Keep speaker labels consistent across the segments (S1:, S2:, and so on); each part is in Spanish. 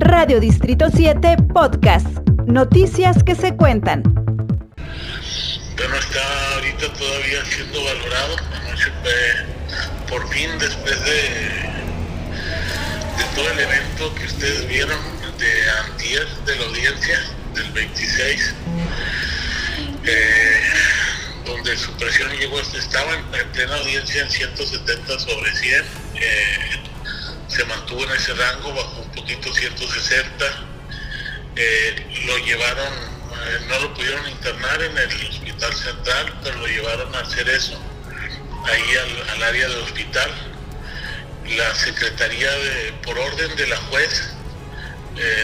S1: Radio Distrito 7 Podcast. Noticias que se cuentan.
S2: Bueno, está ahorita todavía siendo valorado. Anoche fue por fin después de, todo el evento que ustedes vieron de antier de la audiencia del 26. Eh, donde su presión llegó, estaba en, plena audiencia en 170 sobre 100, eh, se mantuvo en ese rango, bajó un poquito 160, eh, lo llevaron, eh, no lo pudieron internar en el hospital central, pero lo llevaron a hacer eso, ahí al, área del hospital. La Secretaría, de, por orden de la juez,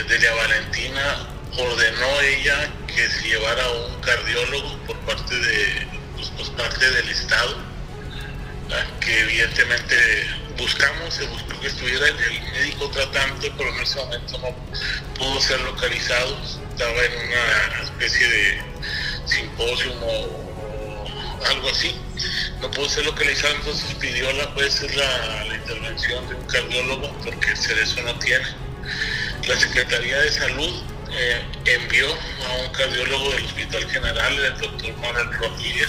S2: Delia Valentina, ordenó ella que se llevara un cardiólogo por parte de pues, pues parte del Estado, que evidentemente buscamos, se buscó que estuviera el, médico tratante, pero en ese momento no pudo ser localizado, estaba en una especie de simposio o, algo así, no pudo ser localizado, entonces pidió la juez la, la intervención de un cardiólogo, porque el Cerezo no tiene. La Secretaría de Salud eh, envió a un cardiólogo del Hospital General, el doctor Manuel Rodríguez,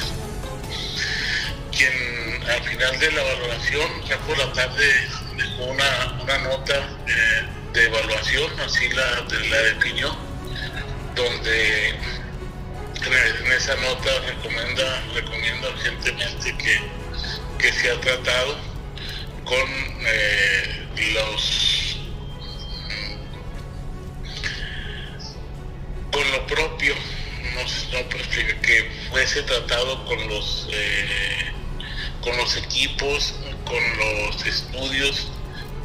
S2: quien al final de la valoración, ya por la tarde, dejó una, nota eh, de evaluación, así la, la definió, donde en esa nota recomienda, recomienda urgentemente que, que sea tratado con eh, los con lo propio, no, pues, que, fuese tratado con los, eh, con los equipos, con los estudios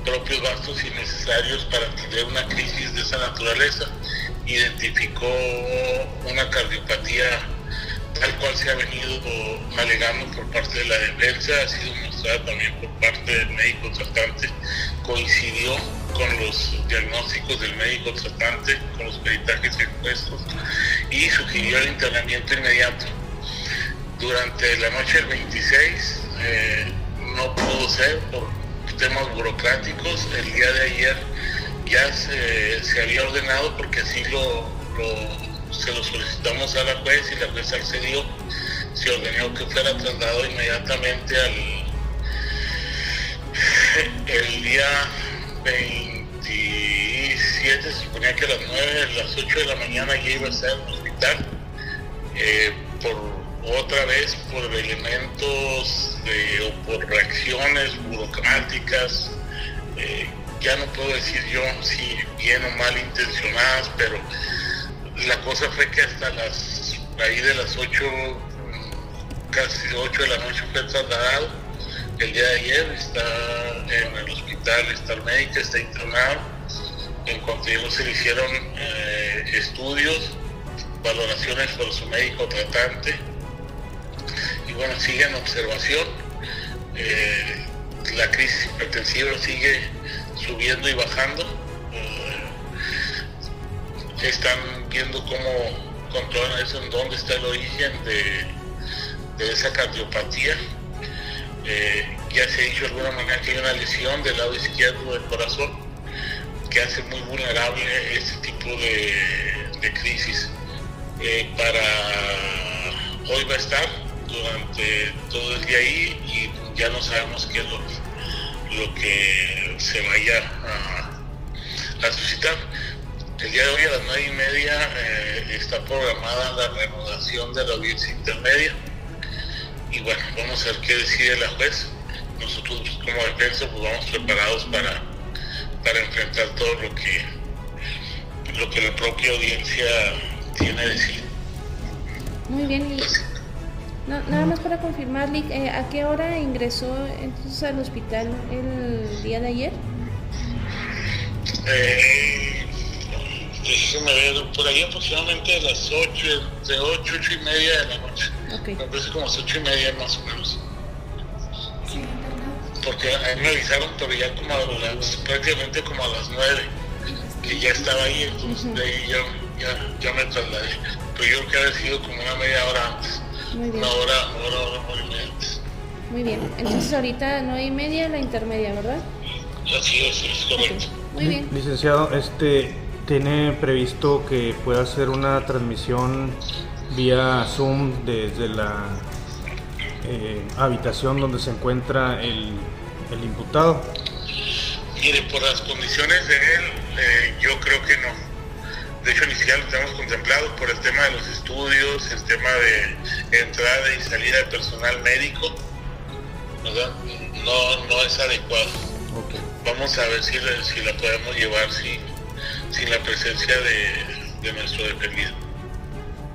S2: propios vastos y necesarios para atender una crisis de esa naturaleza. Identificó una cardiopatía tal cual se ha venido alegando por parte de la defensa, ha sido mostrada también por parte del médico tratante, coincidió con los diagnósticos del médico tratante, con los peritajes expuestos y sugirió el internamiento inmediato. Durante la noche del 26 eh, no pudo ser por temas burocráticos. El día de ayer ya se, había ordenado porque así lo, se lo solicitamos a la juez y la juez accedió. Se ordenó que fuera trasladado inmediatamente al el día 27, se suponía que a las 9, a las 8 de la mañana ya iba a ser el hospital, eh, por otra vez por elementos o por reacciones burocráticas, eh, ya no puedo decir yo si bien o mal intencionadas, pero la cosa fue que hasta las, ahí de las 8, casi 8 de la noche fue trasladado el día de ayer está en el hospital, está el médico, está internado. En cuanto se le hicieron eh, estudios, valoraciones por su médico tratante. Y bueno, sigue en observación. Eh, la crisis hipertensiva sigue subiendo y bajando. Eh, están viendo cómo controlan eso, en dónde está el origen de, de esa cardiopatía eh, ya se ha dicho de alguna manera que hay una lesión del lado izquierdo del corazón que hace muy vulnerable este tipo de, crisis. Eh, para hoy va a estar durante todo el día ahí y ya no sabemos qué es lo, que se vaya a, suscitar. El día de hoy a las nueve y media eh, está programada la reanudación de la audiencia intermedia y bueno, vamos a ver qué decide la juez. Nosotros como defensa pues vamos preparados para, para enfrentar todo lo que lo que la propia audiencia tiene a decir.
S3: Muy bien, nada más para confirmar, eh, ¿a qué hora ingresó entonces al hospital el día de ayer?
S2: Eh, por ahí aproximadamente a las 8, de 8, 8 y media de la noche. Okay. Me parece como a las 8 y media más o menos. Porque a mí me avisaron, pero ya como a las, prácticamente como a las 9, que ya estaba ahí, entonces de ahí ya, ya, ya, me trasladé. Pero yo creo que había sido como una media hora antes. Una hora, hora, una hora y media antes.
S3: Muy bien, entonces ahorita 9 y media la intermedia, ¿verdad?
S2: Así es, es correcto.
S3: Muy bien.
S4: Licenciado, este tiene previsto que pueda hacer una transmisión vía Zoom desde la eh, habitación donde se encuentra el, el, imputado.
S2: Mire, por las condiciones de él, eh, yo creo que no. De hecho, ni siquiera lo tenemos contemplado por el tema de los estudios, el tema de entrada y salida de personal médico. ¿verdad? No, no es adecuado.
S4: Okay.
S2: Vamos a ver si, si la podemos llevar sin, sin la presencia de, de nuestro defendido.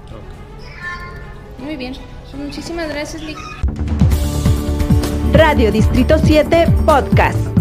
S3: Okay. Muy bien. Muchísimas gracias, Lick.
S1: Radio Distrito 7 Podcast.